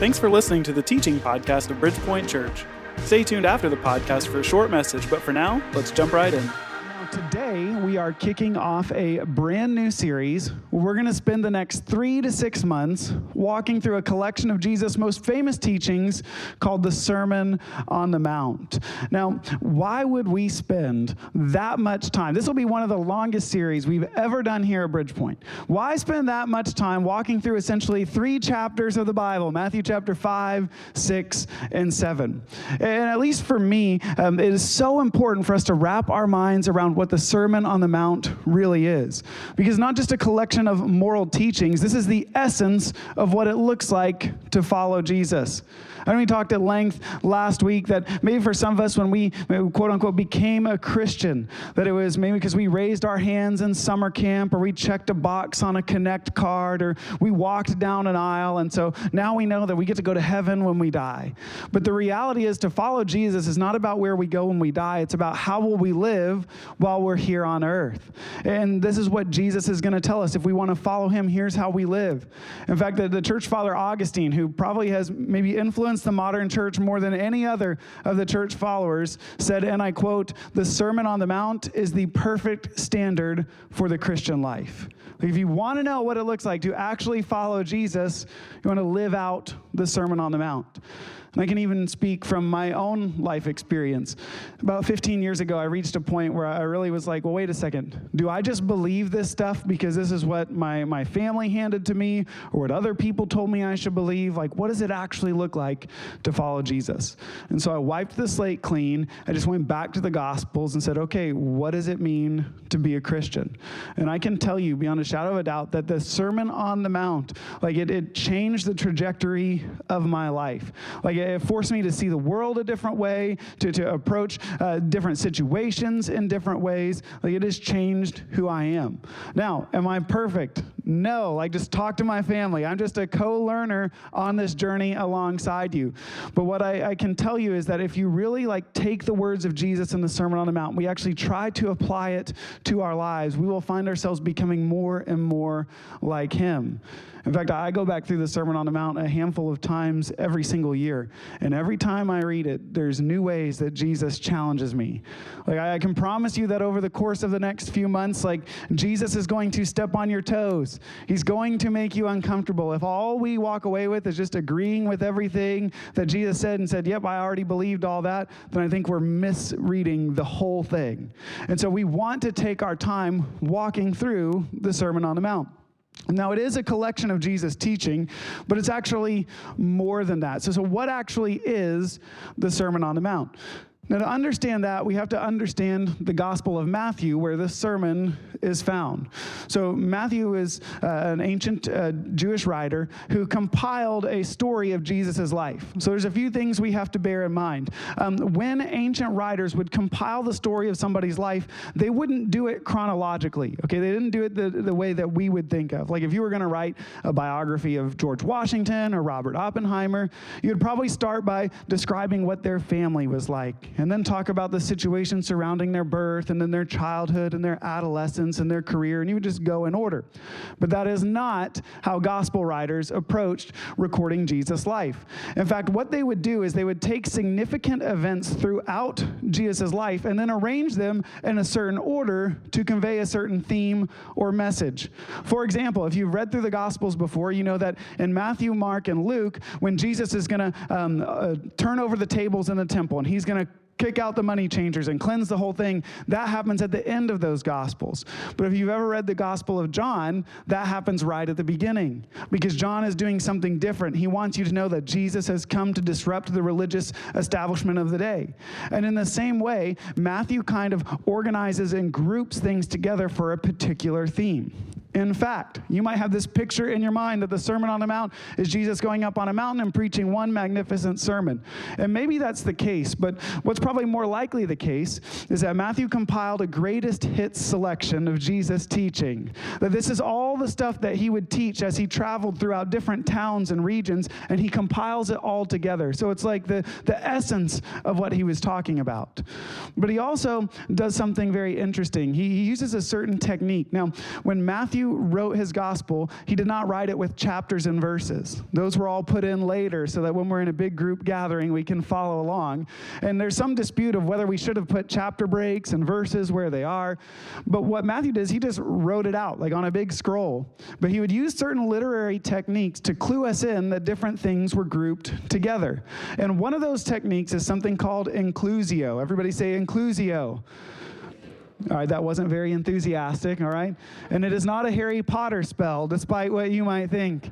Thanks for listening to the teaching podcast of Bridgepoint Church. Stay tuned after the podcast for a short message, but for now, let's jump right in. Today, we are kicking off a brand new series. We're going to spend the next three to six months walking through a collection of Jesus' most famous teachings called the Sermon on the Mount. Now, why would we spend that much time? This will be one of the longest series we've ever done here at Bridgepoint. Why spend that much time walking through essentially three chapters of the Bible Matthew chapter 5, 6, and 7? And at least for me, um, it is so important for us to wrap our minds around what the Sermon on the Mount really is. Because not just a collection of moral teachings, this is the essence of what it looks like to follow Jesus. I know we talked at length last week that maybe for some of us, when we quote unquote became a Christian, that it was maybe because we raised our hands in summer camp or we checked a box on a Connect card or we walked down an aisle. And so now we know that we get to go to heaven when we die. But the reality is to follow Jesus is not about where we go when we die, it's about how will we live while we're here on earth. And this is what Jesus is going to tell us. If we want to follow him, here's how we live. In fact, the, the church father Augustine, who probably has maybe influenced influenced the modern church more than any other of the church followers, said, and I quote, the Sermon on the Mount is the perfect standard for the Christian life. If you want to know what it looks like to actually follow Jesus, you want to live out the Sermon on the Mount. And I can even speak from my own life experience. About 15 years ago, I reached a point where I really was like, well, wait a second. Do I just believe this stuff because this is what my, my family handed to me or what other people told me I should believe? Like, what does it actually look like to follow Jesus? And so I wiped the slate clean. I just went back to the Gospels and said, okay, what does it mean to be a Christian? And I can tell you beyond a shadow of a doubt that the Sermon on the Mount, like, it, it changed the trajectory of my life. Like, it forced me to see the world a different way, to, to approach uh, different situations in different ways. Like it has changed who I am. Now, am I perfect? No. Like just talk to my family. I'm just a co learner on this journey alongside you. But what I, I can tell you is that if you really like take the words of Jesus in the Sermon on the Mount, we actually try to apply it to our lives, we will find ourselves becoming more and more like Him. In fact, I go back through the Sermon on the Mount a handful of times every single year. And every time I read it, there's new ways that Jesus challenges me. Like, I can promise you that over the course of the next few months, like, Jesus is going to step on your toes. He's going to make you uncomfortable. If all we walk away with is just agreeing with everything that Jesus said and said, yep, I already believed all that, then I think we're misreading the whole thing. And so we want to take our time walking through the Sermon on the Mount. Now, it is a collection of Jesus' teaching, but it's actually more than that. So, so what actually is the Sermon on the Mount? Now, to understand that, we have to understand the Gospel of Matthew, where this sermon is found. So, Matthew is uh, an ancient uh, Jewish writer who compiled a story of Jesus' life. So, there's a few things we have to bear in mind. Um, when ancient writers would compile the story of somebody's life, they wouldn't do it chronologically. Okay, they didn't do it the, the way that we would think of. Like, if you were going to write a biography of George Washington or Robert Oppenheimer, you'd probably start by describing what their family was like and then talk about the situation surrounding their birth and then their childhood and their adolescence and their career, and you would just go in order. But that is not how gospel writers approached recording Jesus' life. In fact, what they would do is they would take significant events throughout Jesus' life and then arrange them in a certain order to convey a certain theme or message. For example, if you've read through the Gospels before, you know that in Matthew, Mark, and Luke, when Jesus is going to um, uh, turn over the tables in the temple and he's going to kick out the money changers and cleanse the whole thing. That happens at the end of those gospels. But if you've ever read the Gospel of John, that happens right at the beginning because John is doing something different. He wants you to know that Jesus has come to disrupt the religious establishment of the day. And in the same way, Matthew kind of organizes and groups things together for a particular theme. In fact, you might have this picture in your mind that the Sermon on the Mount is Jesus going up on a mountain and preaching one magnificent sermon. And maybe that's the case, but what's probably more likely the case is that Matthew compiled a greatest hits selection of Jesus' teaching. That this is all the stuff that he would teach as he traveled throughout different towns and regions, and he compiles it all together. So it's like the, the essence of what he was talking about. But he also does something very interesting. He, he uses a certain technique. Now, when Matthew Matthew wrote his gospel, he did not write it with chapters and verses. Those were all put in later so that when we're in a big group gathering, we can follow along. And there's some dispute of whether we should have put chapter breaks and verses where they are. But what Matthew does, he just wrote it out like on a big scroll. But he would use certain literary techniques to clue us in that different things were grouped together. And one of those techniques is something called inclusio. Everybody say inclusio. All right, that wasn't very enthusiastic, all right? And it is not a Harry Potter spell, despite what you might think.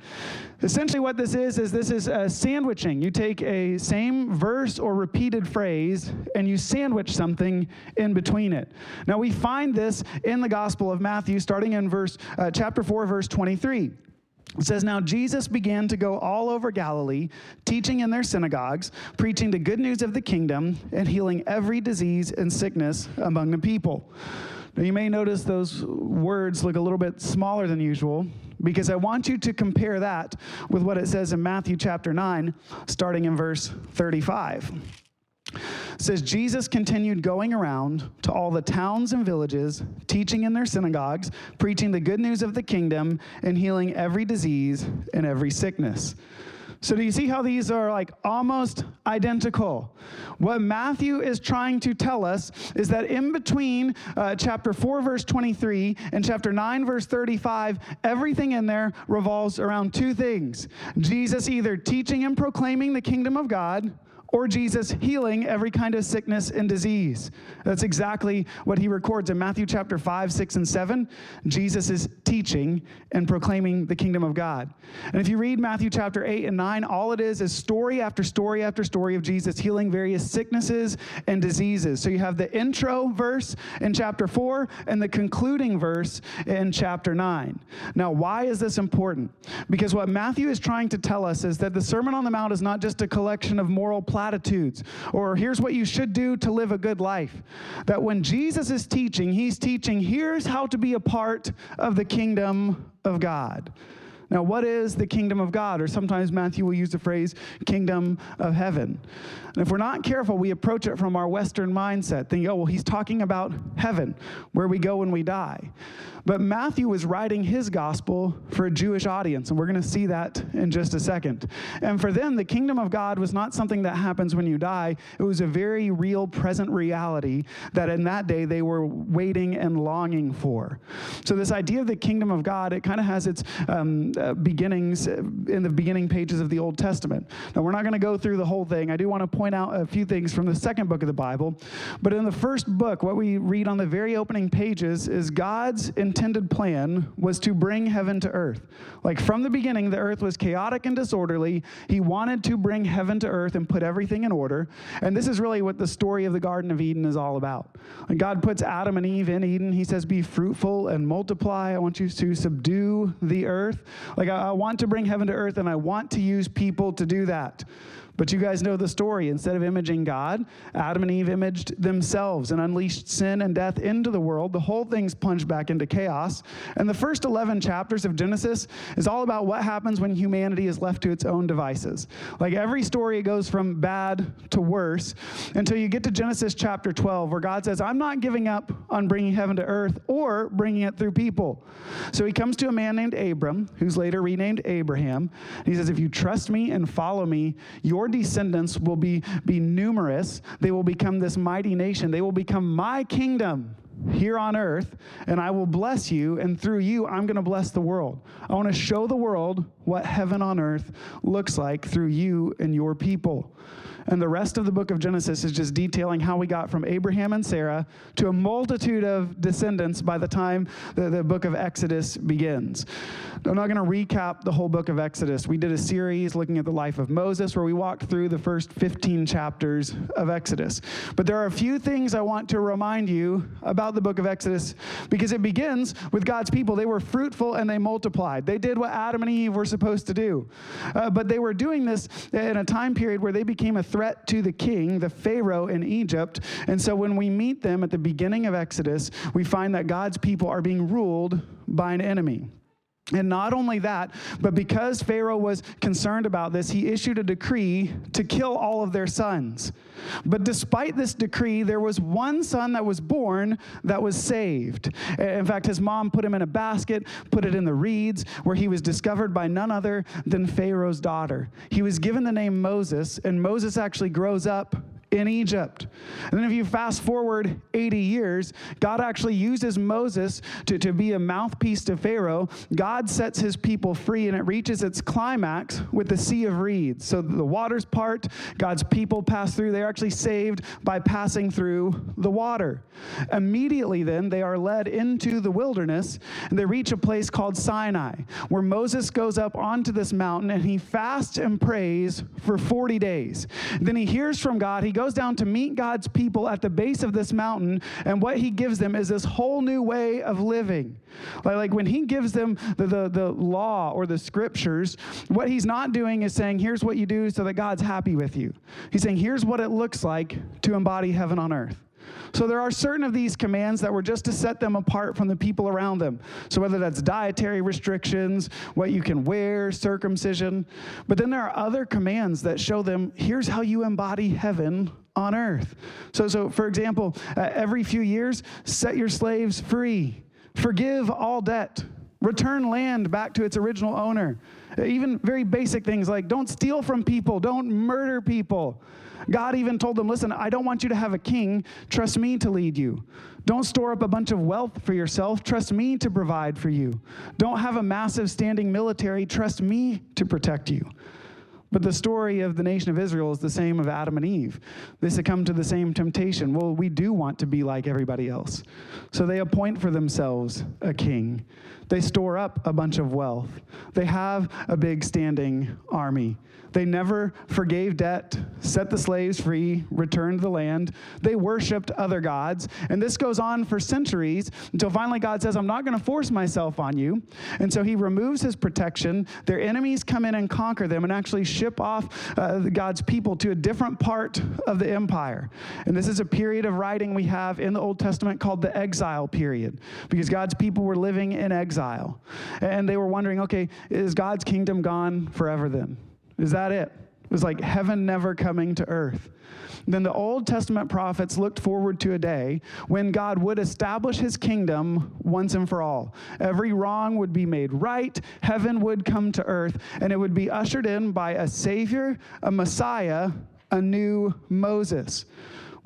Essentially, what this is, is this is a sandwiching. You take a same verse or repeated phrase and you sandwich something in between it. Now, we find this in the Gospel of Matthew, starting in verse, uh, chapter 4, verse 23. It says, Now Jesus began to go all over Galilee, teaching in their synagogues, preaching the good news of the kingdom, and healing every disease and sickness among the people. Now, you may notice those words look a little bit smaller than usual because I want you to compare that with what it says in Matthew chapter 9, starting in verse 35. Says Jesus continued going around to all the towns and villages, teaching in their synagogues, preaching the good news of the kingdom, and healing every disease and every sickness. So, do you see how these are like almost identical? What Matthew is trying to tell us is that in between uh, chapter 4, verse 23, and chapter 9, verse 35, everything in there revolves around two things Jesus either teaching and proclaiming the kingdom of God or Jesus healing every kind of sickness and disease. That's exactly what he records in Matthew chapter 5, 6, and 7. Jesus is teaching and proclaiming the kingdom of God. And if you read Matthew chapter 8 and 9, all it is is story after story after story of Jesus healing various sicknesses and diseases. So you have the intro verse in chapter 4 and the concluding verse in chapter 9. Now, why is this important? Because what Matthew is trying to tell us is that the Sermon on the Mount is not just a collection of moral platitudes or here's what you should do to live a good life. That when Jesus is teaching, he's teaching here's how to be a part of the kingdom of God. Now, what is the kingdom of God? Or sometimes Matthew will use the phrase kingdom of heaven. And if we're not careful, we approach it from our Western mindset, thinking, oh, well, he's talking about heaven, where we go when we die. But Matthew was writing his gospel for a Jewish audience, and we're going to see that in just a second. And for them, the kingdom of God was not something that happens when you die, it was a very real present reality that in that day they were waiting and longing for. So, this idea of the kingdom of God, it kind of has its um, uh, beginnings in the beginning pages of the Old Testament. Now, we're not going to go through the whole thing. I do want to point out a few things from the second book of the Bible. But in the first book, what we read on the very opening pages is God's intended plan was to bring heaven to earth. Like from the beginning, the earth was chaotic and disorderly. He wanted to bring heaven to earth and put everything in order. And this is really what the story of the Garden of Eden is all about. And God puts Adam and Eve in Eden. He says, Be fruitful and multiply. I want you to subdue the earth. Like, I, I want to bring heaven to earth, and I want to use people to do that. But you guys know the story. Instead of imaging God, Adam and Eve imaged themselves and unleashed sin and death into the world. The whole thing's plunged back into chaos. And the first 11 chapters of Genesis is all about what happens when humanity is left to its own devices. Like every story, goes from bad to worse until you get to Genesis chapter 12, where God says, I'm not giving up on bringing heaven to earth or bringing it through people. So he comes to a man named Abram, who's later renamed Abraham. he says, If you trust me and follow me, your descendants will be, be numerous. They will become this mighty nation. They will become my kingdom here on earth, and I will bless you, and through you, I'm going to bless the world. I want to show the world what heaven on earth looks like through you and your people. And the rest of the book of Genesis is just detailing how we got from Abraham and Sarah to a multitude of descendants by the time the, the book of Exodus begins. I'm not going to recap the whole book of Exodus. We did a series looking at the life of Moses where we walked through the first 15 chapters of Exodus. But there are a few things I want to remind you about the book of Exodus because it begins with God's people. They were fruitful and they multiplied. They did what Adam and Eve were supposed to do. Uh, but they were doing this in a time period where they became a threat to the king, the Pharaoh in Egypt. And so when we meet them at the beginning of Exodus, we find that God's people are being ruled by an enemy. And not only that, but because Pharaoh was concerned about this, he issued a decree to kill all of their sons. But despite this decree, there was one son that was born that was saved. In fact, his mom put him in a basket, put it in the reeds, where he was discovered by none other than Pharaoh's daughter. He was given the name Moses, and Moses actually grows up in Egypt. And then if you fast forward 80 years, God actually uses Moses to, to be a mouthpiece to Pharaoh. God sets his people free, and it reaches its climax with the Sea of Reeds. So the waters part, God's people pass through. They're actually saved by passing through the water. Immediately, then, they are led into the wilderness, and they reach a place called Sinai, where Moses goes up onto this mountain and he fasts and prays for 40 days. Then he hears from God. He goes down to meet God's people at the base of this mountain, and what he gives them is this whole new way of living. Like, like when he gives them the, the, the law or the scriptures, what he's not doing is saying, here's what you do so that God's happy with you. He's saying, here's what it looks like to embody heaven on earth. So there are certain of these commands that were just to set them apart from the people around them. So whether that's dietary restrictions, what you can wear, circumcision, but then there are other commands that show them here's how you embody heaven on earth. So so for example, uh, every few years set your slaves free. Forgive all debt. Return land back to its original owner. Even very basic things like don't steal from people, don't murder people. God even told them, Listen, I don't want you to have a king. Trust me to lead you. Don't store up a bunch of wealth for yourself. Trust me to provide for you. Don't have a massive standing military. Trust me to protect you. But the story of the nation of Israel is the same of Adam and Eve. They succumb to the same temptation. Well, we do want to be like everybody else. So they appoint for themselves a king. They store up a bunch of wealth. They have a big standing army. They never forgave debt, set the slaves free, returned the land. They worshiped other gods. And this goes on for centuries until finally God says, I'm not going to force myself on you. And so he removes his protection. Their enemies come in and conquer them and actually ship off uh, God's people to a different part of the empire. And this is a period of writing we have in the Old Testament called the exile period because God's people were living in exile. And they were wondering, okay, is God's kingdom gone forever then? Is that it? It was like heaven never coming to earth. Then the Old Testament prophets looked forward to a day when God would establish his kingdom once and for all. Every wrong would be made right, heaven would come to earth, and it would be ushered in by a Savior, a Messiah, a new Moses.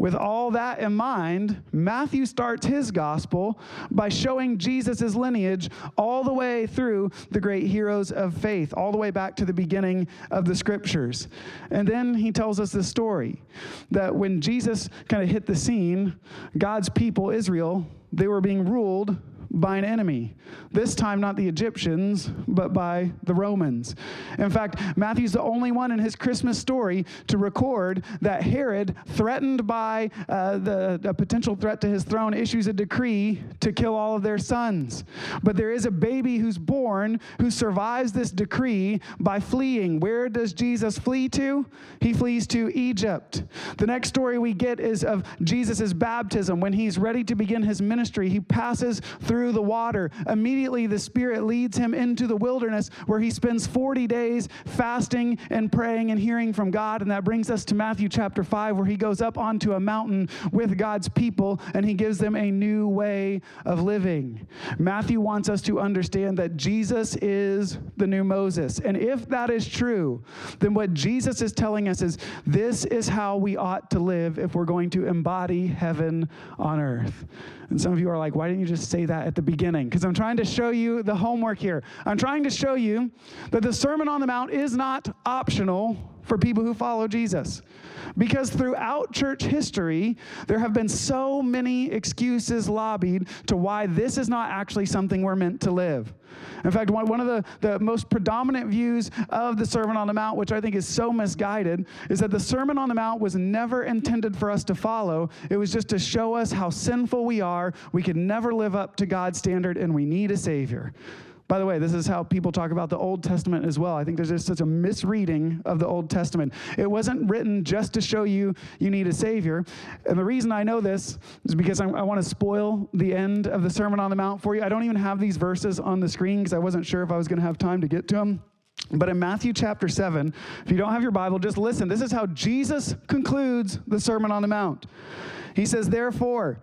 With all that in mind, Matthew starts his gospel by showing Jesus' lineage all the way through the great heroes of faith, all the way back to the beginning of the scriptures. And then he tells us the story that when Jesus kind of hit the scene, God's people, Israel, they were being ruled by an enemy. This time, not the Egyptians, but by the Romans. In fact, Matthew's the only one in his Christmas story to record that Herod, threatened by uh, the, the potential threat to his throne, issues a decree to kill all of their sons. But there is a baby who's born who survives this decree by fleeing. Where does Jesus flee to? He flees to Egypt. The next story we get is of Jesus' baptism. When he's ready to begin his ministry, he passes through through the water. Immediately, the Spirit leads him into the wilderness where he spends 40 days fasting and praying and hearing from God. And that brings us to Matthew chapter 5, where he goes up onto a mountain with God's people and he gives them a new way of living. Matthew wants us to understand that Jesus is the new Moses. And if that is true, then what Jesus is telling us is this is how we ought to live if we're going to embody heaven on earth. And some of you are like, why didn't you just say that at the beginning? Because I'm trying to show you the homework here. I'm trying to show you that the Sermon on the Mount is not optional for people who follow Jesus. Because throughout church history, there have been so many excuses lobbied to why this is not actually something we're meant to live. In fact, one, of the, the most predominant views of the Sermon on the Mount, which I think is so misguided, is that the Sermon on the Mount was never intended for us to follow. It was just to show us how sinful we are, we can never live up to God's standard, and we need a Savior. By the way, this is how people talk about the Old Testament as well. I think there's just such a misreading of the Old Testament. It wasn't written just to show you you need a Savior. And the reason I know this is because I'm, i want to spoil the end of the Sermon on the Mount for you. I don't even have these verses on the screen because I wasn't sure if I was going to have time to get to them. But in Matthew chapter 7, if you don't have your Bible, just listen. This is how Jesus concludes the Sermon on the Mount. He says, Therefore,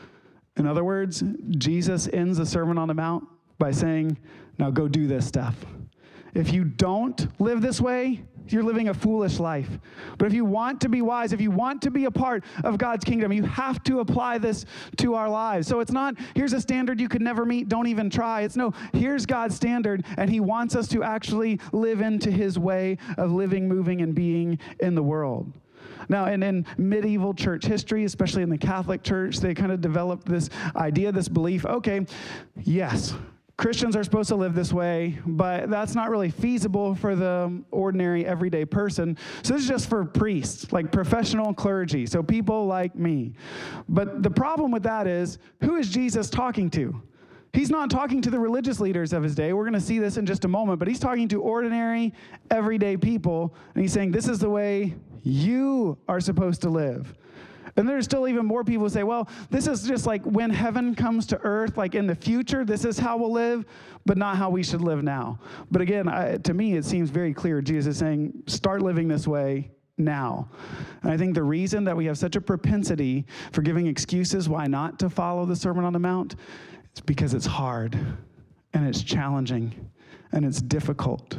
In other words, Jesus ends the Sermon on the Mount by saying, Now go do this stuff. If you don't live this way, you're living a foolish life. But if you want to be wise, if you want to be a part of God's kingdom, you have to apply this to our lives. So it's not, here's a standard you could never meet, don't even try. It's no, here's God's standard, and He wants us to actually live into His way of living, moving, and being in the world. Now, in, in medieval church history, especially in the Catholic Church, they kind of developed this idea, this belief okay, yes, Christians are supposed to live this way, but that's not really feasible for the ordinary, everyday person. So this is just for priests, like professional clergy, so people like me. But the problem with that is who is Jesus talking to? He's not talking to the religious leaders of his day. We're going to see this in just a moment, but he's talking to ordinary, everyday people, and he's saying, This is the way you are supposed to live. And there's still even more people who say, well, this is just like when heaven comes to earth, like in the future, this is how we'll live, but not how we should live now. But again, I, to me, it seems very clear. Jesus is saying, start living this way now. And I think the reason that we have such a propensity for giving excuses why not to follow the Sermon on the Mount is because it's hard and it's challenging and it's difficult.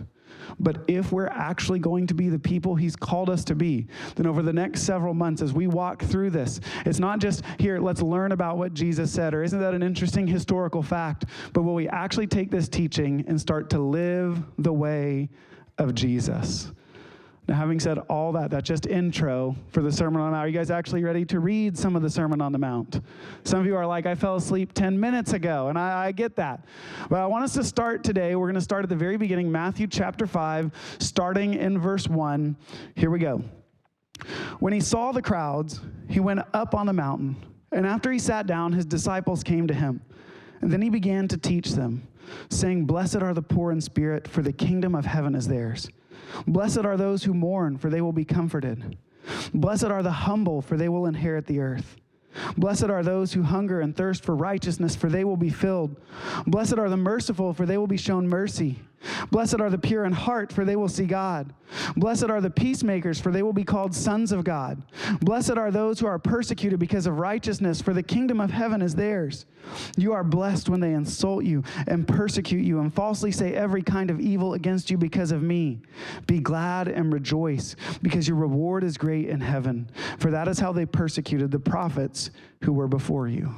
But if we're actually going to be the people He's called us to be, then over the next several months, as we walk through this, it's not just here, let's learn about what Jesus said, or isn't that an interesting historical fact? But will we actually take this teaching and start to live the way of Jesus? Now, having said all that, that's just intro for the Sermon on the Mount. Are you guys actually ready to read some of the Sermon on the Mount? Some of you are like, I fell asleep 10 minutes ago, and I, I get that. But I want us to start today. We're going to start at the very beginning, Matthew chapter 5, starting in verse 1. Here we go. When he saw the crowds, he went up on the mountain, and after he sat down, his disciples came to him. And then he began to teach them, saying, Blessed are the poor in spirit, for the kingdom of heaven is theirs. Blessed are those who mourn, for they will be comforted. Blessed are the humble, for they will inherit the earth. Blessed are those who hunger and thirst for righteousness, for they will be filled. Blessed are the merciful, for they will be shown mercy. Blessed are the pure in heart, for they will see God. Blessed are the peacemakers, for they will be called sons of God. Blessed are those who are persecuted because of righteousness, for the kingdom of heaven is theirs. You are blessed when they insult you and persecute you and falsely say every kind of evil against you because of me. Be glad and rejoice, because your reward is great in heaven, for that is how they persecuted the prophets who were before you.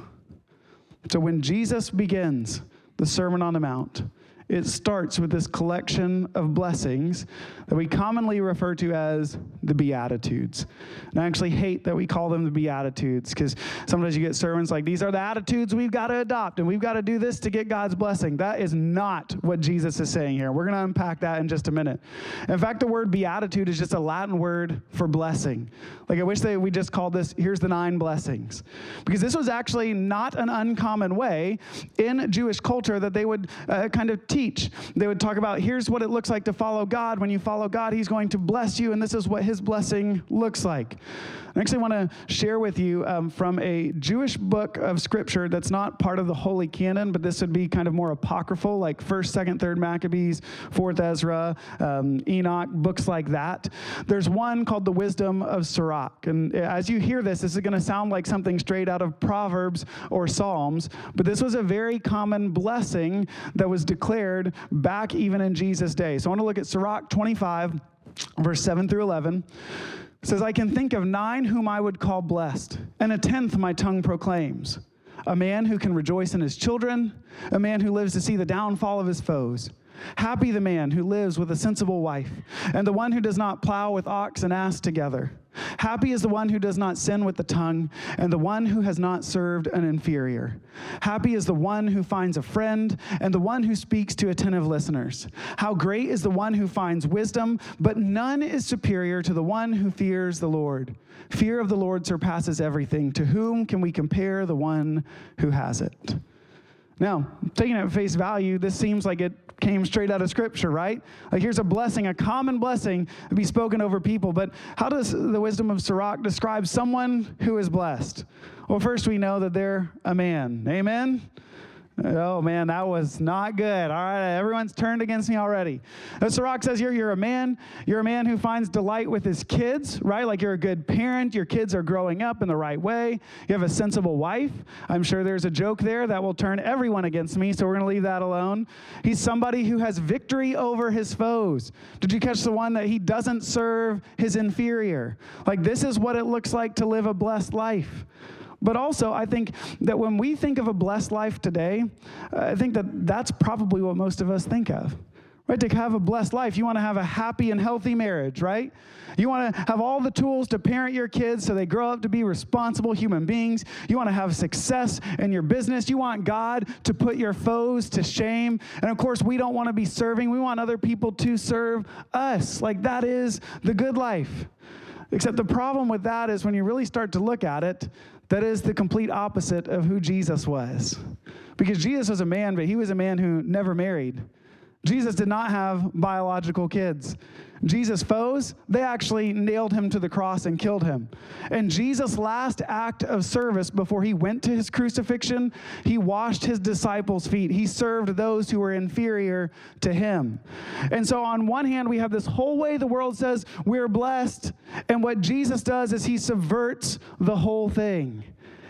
So when Jesus begins the Sermon on the Mount, it starts with this collection of blessings that we commonly refer to as the Beatitudes. And I actually hate that we call them the Beatitudes because sometimes you get sermons like, these are the attitudes we've got to adopt and we've got to do this to get God's blessing. That is not what Jesus is saying here. We're going to unpack that in just a minute. In fact, the word beatitude is just a Latin word for blessing. Like, I wish that we just called this, here's the nine blessings. Because this was actually not an uncommon way in Jewish culture that they would uh, kind of teach. They would talk about here's what it looks like to follow God. When you follow God, He's going to bless you, and this is what His blessing looks like. I actually want to share with you um, from a Jewish book of scripture that's not part of the Holy Canon, but this would be kind of more apocryphal, like 1st, 2nd, 3rd Maccabees, 4th Ezra, um, Enoch, books like that. There's one called the Wisdom of Sirach. And as you hear this, this is going to sound like something straight out of Proverbs or Psalms, but this was a very common blessing that was declared back even in Jesus' day. So I want to look at Sirach 25, verse 7 through 11 says, I can think of nine whom I would call blessed, and a tenth my tongue proclaims. A man who can rejoice in his children, a man who lives to see the downfall of his foes. Happy the man who lives with a sensible wife, and the one who does not plow with ox and ass together. Happy is the one who does not sin with the tongue, and the one who has not served an inferior. Happy is the one who finds a friend, and the one who speaks to attentive listeners. How great is the one who finds wisdom, but none is superior to the one who fears the Lord. Fear of the Lord surpasses everything. To whom can we compare the one who has it? Now, taking it at face value, this seems like it came straight out of Scripture, right? Like here's a blessing, a common blessing to be spoken over people. But how does the wisdom of Sirach describe someone who is blessed? Well, first we know that they're a man. Amen? Oh man, that was not good. All right, everyone's turned against me already. Uh, Sirach says here, you're a man. You're a man who finds delight with his kids, right? Like you're a good parent. Your kids are growing up in the right way. You have a sensible wife. I'm sure there's a joke there that will turn everyone against me, so we're going to leave that alone. He's somebody who has victory over his foes. Did you catch the one that he doesn't serve his inferior? Like this is what it looks like to live a blessed life. But also, I think that when we think of a blessed life today, uh, I think that that's probably what most of us think of. Right? To have a blessed life, you want to have a happy and healthy marriage, right? You want to have all the tools to parent your kids so they grow up to be responsible human beings. You want to have success in your business. You want God to put your foes to shame. And of course, we don't want to be serving, we want other people to serve us. Like that is the good life. Except the problem with that is when you really start to look at it, that is the complete opposite of who Jesus was. Because Jesus was a man, but he was a man who never married. Jesus did not have biological kids. Jesus' foes, they actually nailed him to the cross and killed him. And Jesus' last act of service before he went to his crucifixion, he washed his disciples' feet. He served those who were inferior to him. And so, on one hand, we have this whole way the world says we're blessed. And what Jesus does is he subverts the whole thing.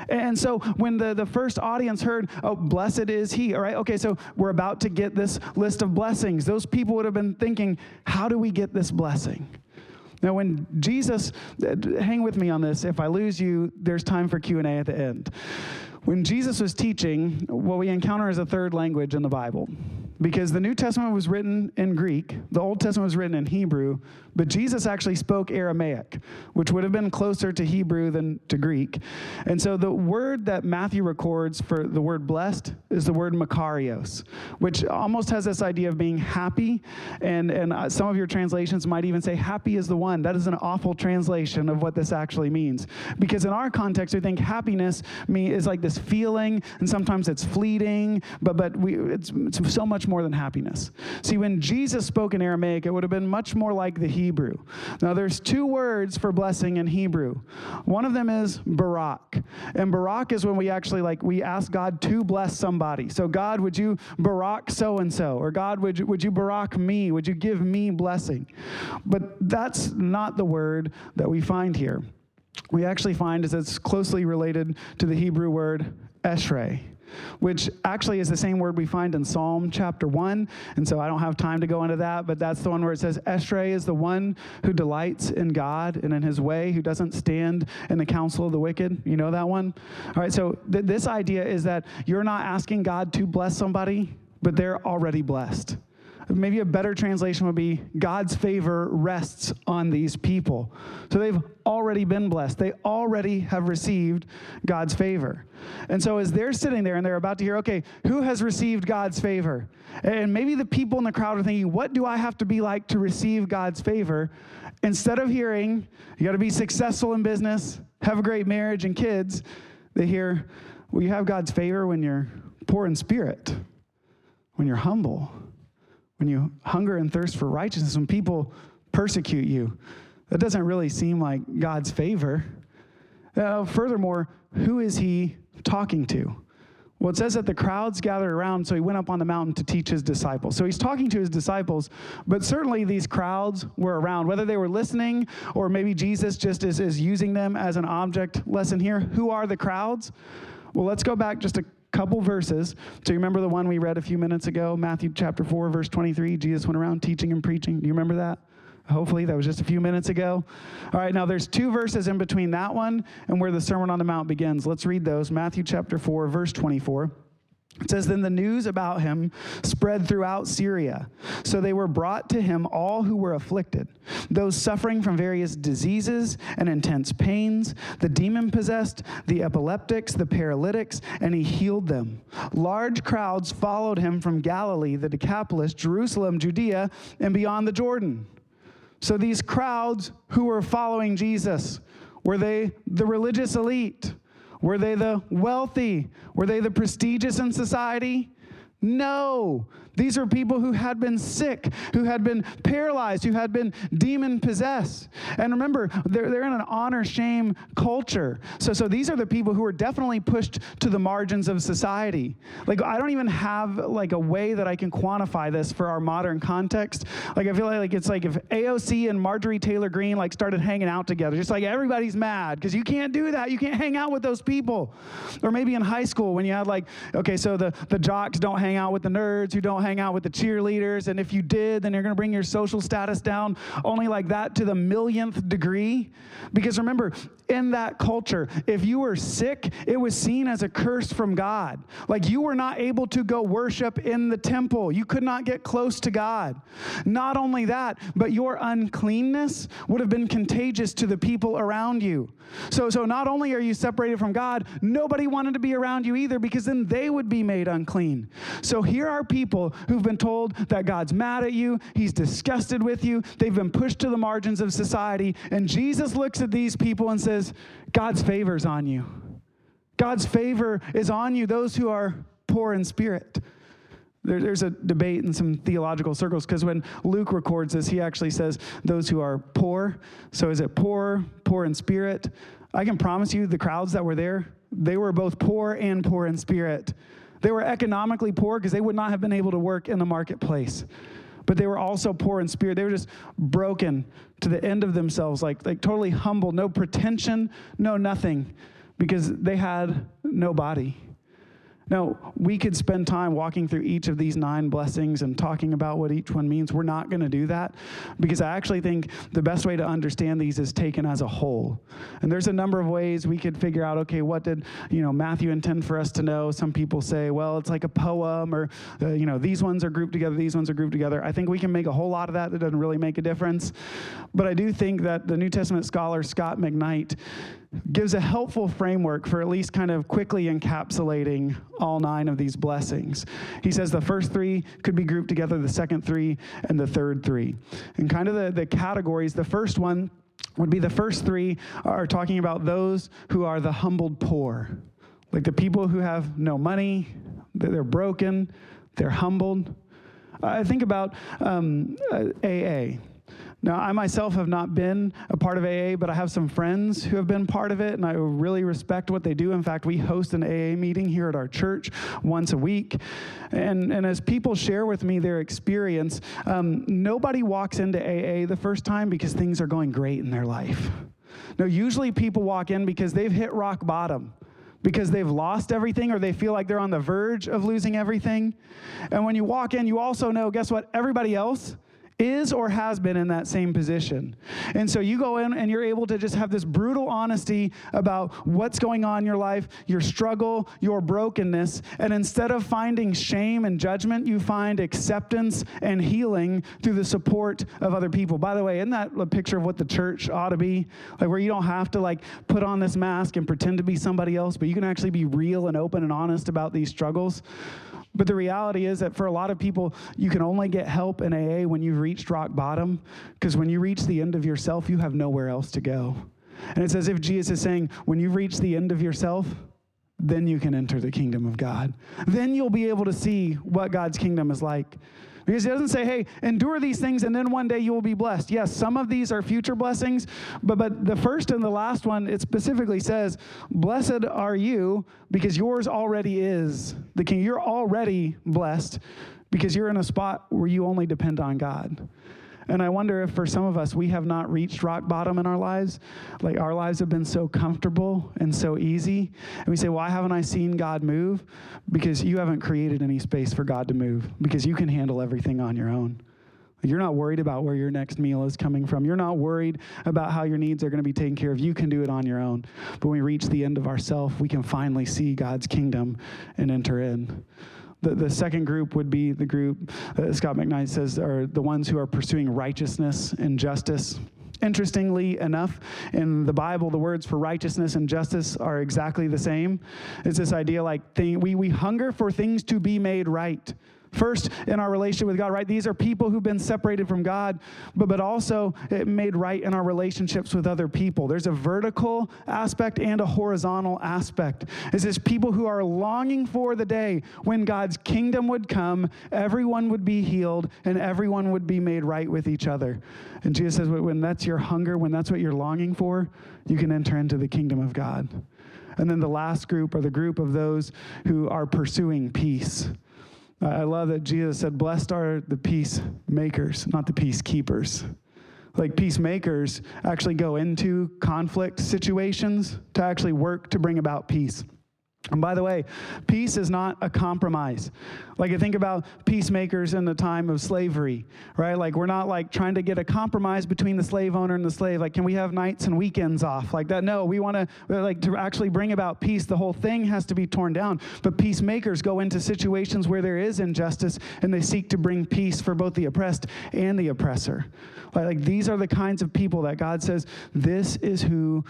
And so when the, the first audience heard, oh, blessed is he, all right, okay, so we're about to get this list of blessings. Those people would have been thinking, how do we get this blessing? Now, when Jesus, uh, hang with me on this. If I lose you, there's time for Q&A at the end. When Jesus was teaching, what we encounter is a third language in the Bible because the New Testament was written in Greek, the Old Testament was written in Hebrew, but Jesus actually spoke Aramaic, which would have been closer to Hebrew than to Greek. And so the word that Matthew records for the word blessed is the word makarios, which almost has this idea of being happy. And, and uh, some of your translations might even say, happy is the one. That is an awful translation of what this actually means. Because in our context, we think happiness is like this feeling, and sometimes it's fleeting, but, but we, it's, it's so much more than happiness. See, when Jesus spoke in Aramaic, it would have been much more like the Hebrew. Now, there's two words for blessing in Hebrew. One of them is barak. And barak is when we actually like, we ask God to bless somebody. So, God, would you barak so and so? Or God, would you, would you barak me? Would you give me blessing? But that's not the word that we find here. We actually find is it's closely related to the Hebrew word eshrei which actually is the same word we find in Psalm chapter 1. And so I don't have time to go into that, but that's the one where it says, Eshrei is the one who delights in God and in his way, who doesn't stand in the counsel of the wicked. You know that one? All right, so th- this idea is that you're not asking God to bless somebody, but they're already blessed. Maybe a better translation would be God's favor rests on these people. So they've already been blessed. They already have received God's favor. And so as they're sitting there and they're about to hear, okay, who has received God's favor? And maybe the people in the crowd are thinking, what do I have to be like to receive God's favor? Instead of hearing, you got to be successful in business, have a great marriage and kids, they hear, well, you have God's favor when you're poor in spirit, when you're humble when you hunger and thirst for righteousness, when people persecute you, that doesn't really seem like God's favor. Uh, furthermore, who is he talking to? Well, it says that the crowds gathered around, so he went up on the mountain to teach his disciples. So he's talking to his disciples, but certainly these crowds were around, whether they were listening or maybe Jesus just is, is using them as an object lesson here. Who are the crowds? Well, let's go back just a couple verses. So you remember the one we read a few minutes ago, Matthew chapter 4, verse 23? Jesus went around teaching and preaching. Do you remember that? Hopefully, that was just a few minutes ago. All right, now there's two verses in between that one and where the Sermon on the Mount begins. Let's read those. Matthew chapter 4, verse 24. It says, Then the news about him spread throughout Syria. So they were brought to him all who were afflicted, those suffering from various diseases and intense pains, the demon possessed, the epileptics, the paralytics, and he healed them. Large crowds followed him from Galilee, the Decapolis, Jerusalem, Judea, and beyond the Jordan. So these crowds who were following Jesus, were they the religious elite? Were they the wealthy? Were they the prestigious in society? No. These are people who had been sick, who had been paralyzed, who had been demon possessed. And remember, they're, they're in an honor shame culture. So, so these are the people who are definitely pushed to the margins of society. Like, I don't even have like a way that I can quantify this for our modern context. Like, I feel like it's like if AOC and Marjorie Taylor Greene like started hanging out together, just like everybody's mad because you can't do that. You can't hang out with those people. Or maybe in high school when you had like, okay, so the, the jocks don't hang out with the nerds who don't hang out with the cheerleaders. And if you did, then you're going to bring your social status down only like that to the millionth degree. Because remember, in that culture, if you were sick, it was seen as a curse from God. Like you were not able to go worship in the temple, you could not get close to God. Not only that, but your uncleanness would have been contagious to the people around you. So, so not only are you separated from God, nobody wanted to be around you either because then they would be made unclean. So here are people who've been told that God's mad at you, He's disgusted with you, they've been pushed to the margins of society, and Jesus looks at these people and says, God's favor's on you. God's favor is on you, those who are poor in spirit. There, there's a debate in some theological circles because when Luke records this, he actually says those who are poor. So is it poor, poor in spirit? I can promise you the crowds that were there, they were both poor and poor in spirit. They were economically poor because they would not have been able to work in the marketplace. But they were also poor in spirit. They were just broken to the end of themselves, like, like totally humble, no pretension, no nothing, because they had no body. Now, we could spend time walking through each of these nine blessings and talking about what each one means. We're not going to do that because I actually think the best way to understand these is taken as a whole. And there's a number of ways we could figure out, okay, what did, you know, Matthew intend for us to know? Some people say, well, it's like a poem or, uh, you know, these ones are grouped together, these ones are grouped together. I think we can make a whole lot of that that doesn't really make a difference. But I do think that the New Testament scholar Scot McKnight gives a helpful framework for at least kind of quickly encapsulating all nine of these blessings. He says the first three could be grouped together, the second three, and the third three. And kind of the, the categories, the first one would be the first three are talking about those who are the humbled poor, like the people who have no money, they're broken, they're humbled. I think about um, AA. Now, I myself have not been a part of AA, but I have some friends who have been part of it, and I really respect what they do. In fact, we host an AA meeting here at our church once a week. And, and as people share with me their experience, um, nobody walks into AA the first time because things are going great in their life. No, usually people walk in because they've hit rock bottom because they've lost everything or they feel like they're on the verge of losing everything. And when you walk in, you also know guess what? Everybody else is or has been in that same position. And so you go in and you're able to just have this brutal honesty about what's going on in your life, your struggle, your brokenness. And instead of finding shame and judgment, you find acceptance and healing through the support of other people. By the way, isn't that a picture of what the church ought to be? Like where you don't have to like put on this mask and pretend to be somebody else, but you can actually be real and open and honest about these struggles. But the reality is that for a lot of people, you can only get help in AA when you've reached rock bottom, because when you reach the end of yourself, you have nowhere else to go. And it's as if Jesus is saying, when you reach the end of yourself, then you can enter the kingdom of God. Then you'll be able to see what God's kingdom is like. Because he doesn't say, hey, endure these things and then one day you will be blessed. Yes, some of these are future blessings, but, but the first and the last one, it specifically says, blessed are you because yours already is the king. You're already blessed because you're in a spot where you only depend on God. And I wonder if for some of us, we have not reached rock bottom in our lives. Like our lives have been so comfortable and so easy. And we say, Why haven't I seen God move? Because you haven't created any space for God to move, because you can handle everything on your own. You're not worried about where your next meal is coming from. You're not worried about how your needs are going to be taken care of. You can do it on your own. But when we reach the end of ourself, we can finally see God's kingdom and enter in. The, the second group would be the group uh, that Scot McKnight says are the ones who are pursuing righteousness and justice. Interestingly enough, in the Bible, the words for righteousness and justice are exactly the same. It's this idea like thing, we, we hunger for things to be made right. First, in our relationship with God, right? These are people who've been separated from God, but, but also made right in our relationships with other people. There's a vertical aspect and a horizontal aspect. It's this people who are longing for the day when God's kingdom would come, everyone would be healed, and everyone would be made right with each other. And Jesus says, when that's your hunger, when that's what you're longing for, you can enter into the kingdom of God. And then the last group are the group of those who are pursuing peace. I love that Jesus said, Blessed are the peacemakers, not the peacekeepers. Like peacemakers actually go into conflict situations to actually work to bring about peace. And by the way, peace is not a compromise. Like I think about peacemakers in the time of slavery, right? Like we're not like trying to get a compromise between the slave owner and the slave. Like, can we have nights and weekends off? Like that? No, we want to like to actually bring about peace. The whole thing has to be torn down. But peacemakers go into situations where there is injustice and they seek to bring peace for both the oppressed and the oppressor. Like, like these are the kinds of people that God says, this is who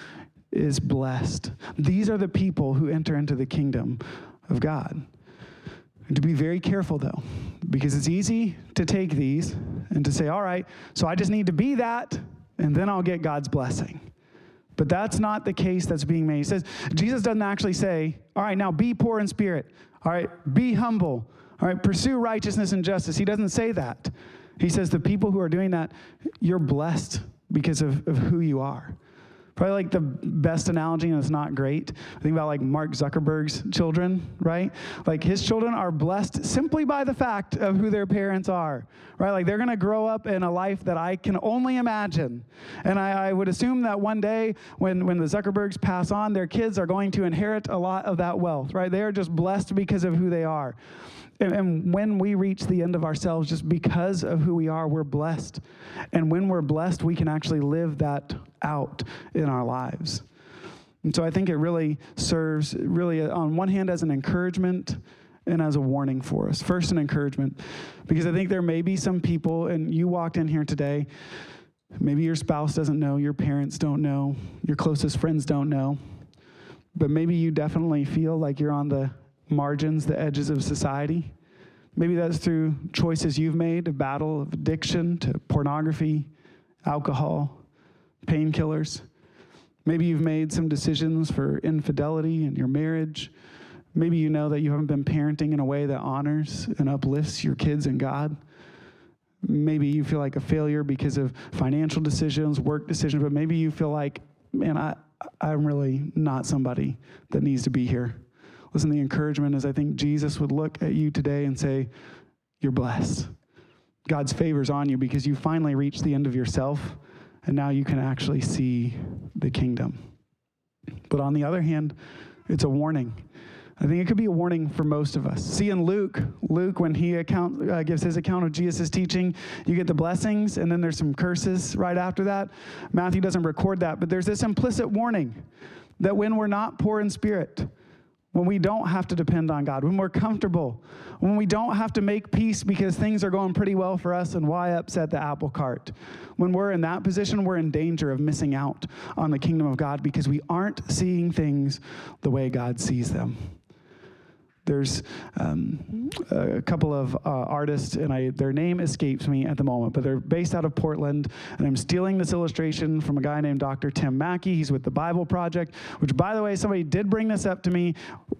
is blessed. These are the people who enter into the kingdom of God. And to be very careful, though, because it's easy to take these and to say, all right, so I just need to be that, and then I'll get God's blessing. But that's not the case that's being made. He says, Jesus doesn't actually say, all right, now be poor in spirit. All right, be humble. All right, pursue righteousness and justice. He doesn't say that. He says, the people who are doing that, you're blessed because of, of who you are. Probably like the best analogy, and it's not great. I Think about like Mark Zuckerberg's children, right? Like his children are blessed simply by the fact of who their parents are, right? Like they're gonna grow up in a life that I can only imagine. And I, I would assume that one day when, when the Zuckerbergs pass on, their kids are going to inherit a lot of that wealth, right? They are just blessed because of who they are. And, and, when we reach the end of ourselves, just because of who we are, we're blessed. And when we're blessed, we can actually live that out in our lives. And so I think it really serves, really, uh, on one hand, as an encouragement and as a warning for us. First, an encouragement, because I think there may be some people, and you walked in here today, maybe your spouse doesn't know, your parents don't know, your closest friends don't know, but maybe you definitely feel like you're on the margins, the edges of society. Maybe that's through choices you've made, a battle of addiction to pornography, alcohol, painkillers. Maybe you've made some decisions for infidelity in your marriage. Maybe you know that you haven't been parenting in a way that honors and uplifts your kids and God. Maybe you feel like a failure because of financial decisions, work decisions, but maybe you feel like, man, I, I'm really not somebody that needs to be here. Listen, the encouragement is I think Jesus would look at you today and say, You're blessed. God's favor's on you because you finally reached the end of yourself and now you can actually see the kingdom. But on the other hand, it's a warning. I think it could be a warning for most of us. See, in Luke, Luke, when he account, uh, gives his account of Jesus' teaching, you get the blessings, and then there's some curses right after that. Matthew doesn't record that, but there's this implicit warning that when we're not poor in spirit, when we don't have to depend on God, when we're comfortable, when we don't have to make peace because things are going pretty well for us and why upset the apple cart. When we're in that position, we're in danger of missing out on the kingdom of God because we aren't seeing things the way God sees them. There's um, a couple of uh, artists, and I, their name escapes me at the moment, but they're based out of Portland. And I'm stealing this illustration from a guy named Dr. Tim Mackie. He's with the Bible Project, which, by the way, somebody did bring this up to me.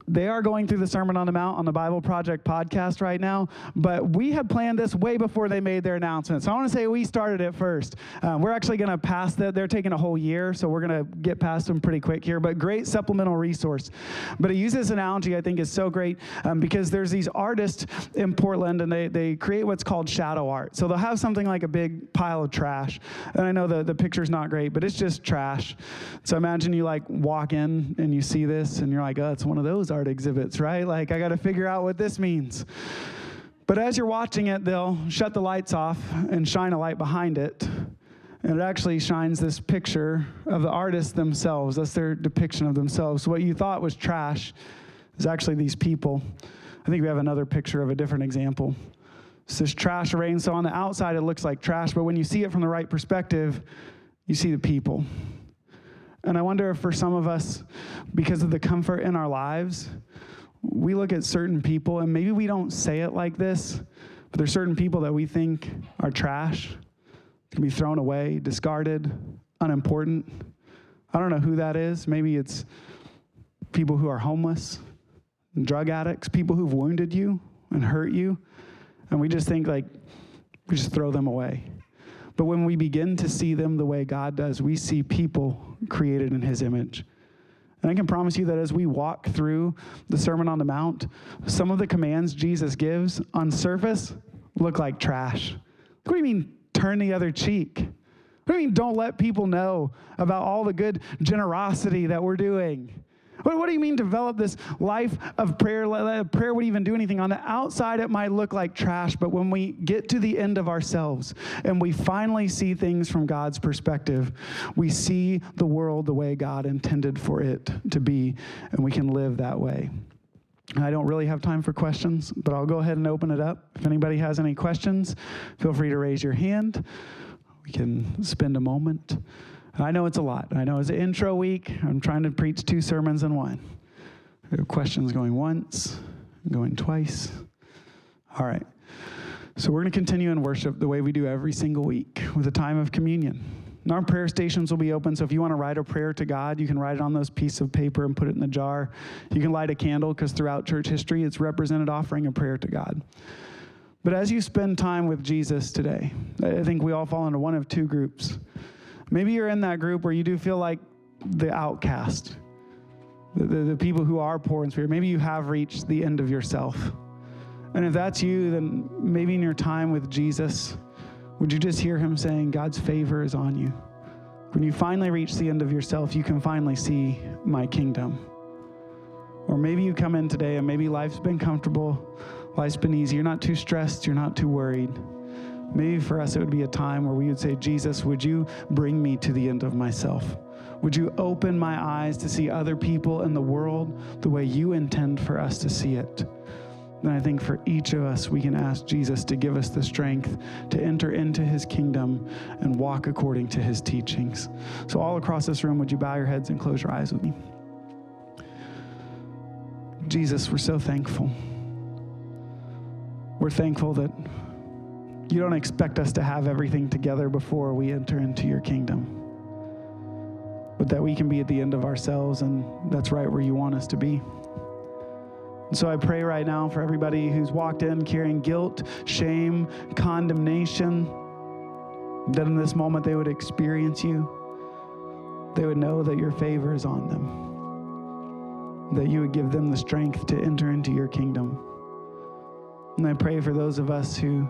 They are going through the Sermon on the Mount on the Bible Project podcast right now, but we had planned this way before they made their announcement. So I want to say we started it first. Um, we're actually going to pass that. They're taking a whole year, so we're going to get past them pretty quick here, but great supplemental resource. But he uses this analogy I think is so great um, because there's these artists in Portland and they, they create what's called shadow art. So they'll have something like a big pile of trash. And I know the, the picture's not great, but it's just trash. So imagine you like walk in and you see this and you're like, oh, it's one of those art exhibits, right? Like, I got to figure out what this means. But as you're watching it, they'll shut the lights off and shine a light behind it. And it actually shines this picture of the artists themselves. That's their depiction of themselves. So what you thought was trash is actually these people. I think we have another picture of a different example. It's this trash rain. So on the outside, it looks like trash, but when you see it from the right perspective, you see the people. And I wonder if for some of us, because of the comfort in our lives, we look at certain people, and maybe we don't say it like this, but there's certain people that we think are trash, can be thrown away, discarded, unimportant. I don't know who that is. Maybe it's people who are homeless, drug addicts, people who've wounded you and hurt you. And we just think like, we just throw them away. But when we begin to see them the way God does, we see people created in his image. And I can promise you that as we walk through the Sermon on the Mount, some of the commands Jesus gives on surface look like trash. What do you mean, turn the other cheek? What do you mean, don't let people know about all the good generosity that we're doing? What, what do you mean develop this life of prayer? Prayer would even do anything. On the outside, it might look like trash, but when we get to the end of ourselves and we finally see things from God's perspective, we see the world the way God intended for it to be, and we can live that way. I don't really have time for questions, but I'll go ahead and open it up. If anybody has any questions, feel free to raise your hand. We can spend a moment. I know it's a lot. I know it's an intro week. I'm trying to preach two sermons in one. Questions going once, going twice. All right. So we're going to continue in worship the way we do every single week with a time of communion. And our prayer stations will be open, so if you want to write a prayer to God, you can write it on those pieces of paper and put it in the jar. You can light a candle because throughout church history, it's represented offering a prayer to God. But as you spend time with Jesus today, I think we all fall into one of two groups. Maybe you're in that group where you do feel like the outcast, the, the, the, people who are poor in spirit. Maybe you have reached the end of yourself. And if that's you, then maybe in your time with Jesus, would you just hear him saying, God's favor is on you? When you finally reach the end of yourself, you can finally see my kingdom. Or maybe you come in today and maybe life's been comfortable, life's been easy, you're not too stressed, you're not too worried. Maybe for us, it would be a time where we would say, Jesus, would you bring me to the end of myself? Would you open my eyes to see other people in the world the way you intend for us to see it? And I think for each of us, we can ask Jesus to give us the strength to enter into his kingdom and walk according to his teachings. So, all across this room, would you bow your heads and close your eyes with me? Jesus, we're so thankful. We're thankful that you don't expect us to have everything together before we enter into your kingdom, but that we can be at the end of ourselves, and that's right where you want us to be. And so I pray right now for everybody who's walked in carrying guilt, shame, condemnation, that in this moment they would experience you. They would know that your favor is on them, that you would give them the strength to enter into your kingdom. And I pray for those of us who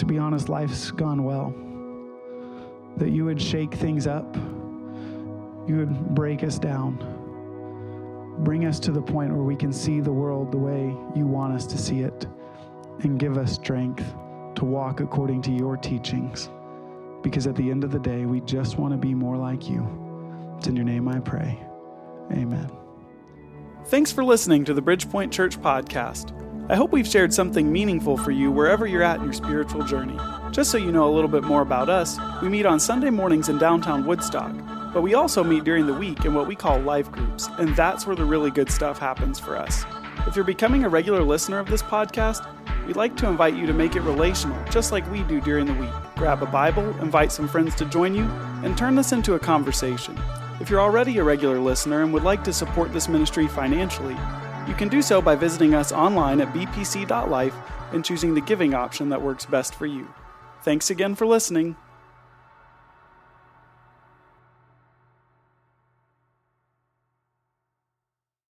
to be honest, life's gone well. That you would shake things up, you would break us down, bring us to the point where we can see the world the way you want us to see it, and give us strength to walk according to your teachings. Because at the end of the day, we just want to be more like you. It's in your name I pray. Amen. Thanks for listening to the Bridgepoint Church podcast. I hope we've shared something meaningful for you wherever you're at in your spiritual journey. Just so you know a little bit more about us, we meet on Sunday mornings in downtown Woodstock, but we also meet during the week in what we call life groups, and that's where the really good stuff happens for us. If you're becoming a regular listener of this podcast, we'd like to invite you to make it relational, just like we do during the week. Grab a Bible, invite some friends to join you, and turn this into a conversation. If you're already a regular listener and would like to support this ministry financially, you can do so by visiting us online at bpc.life and choosing the giving option that works best for you. Thanks again for listening.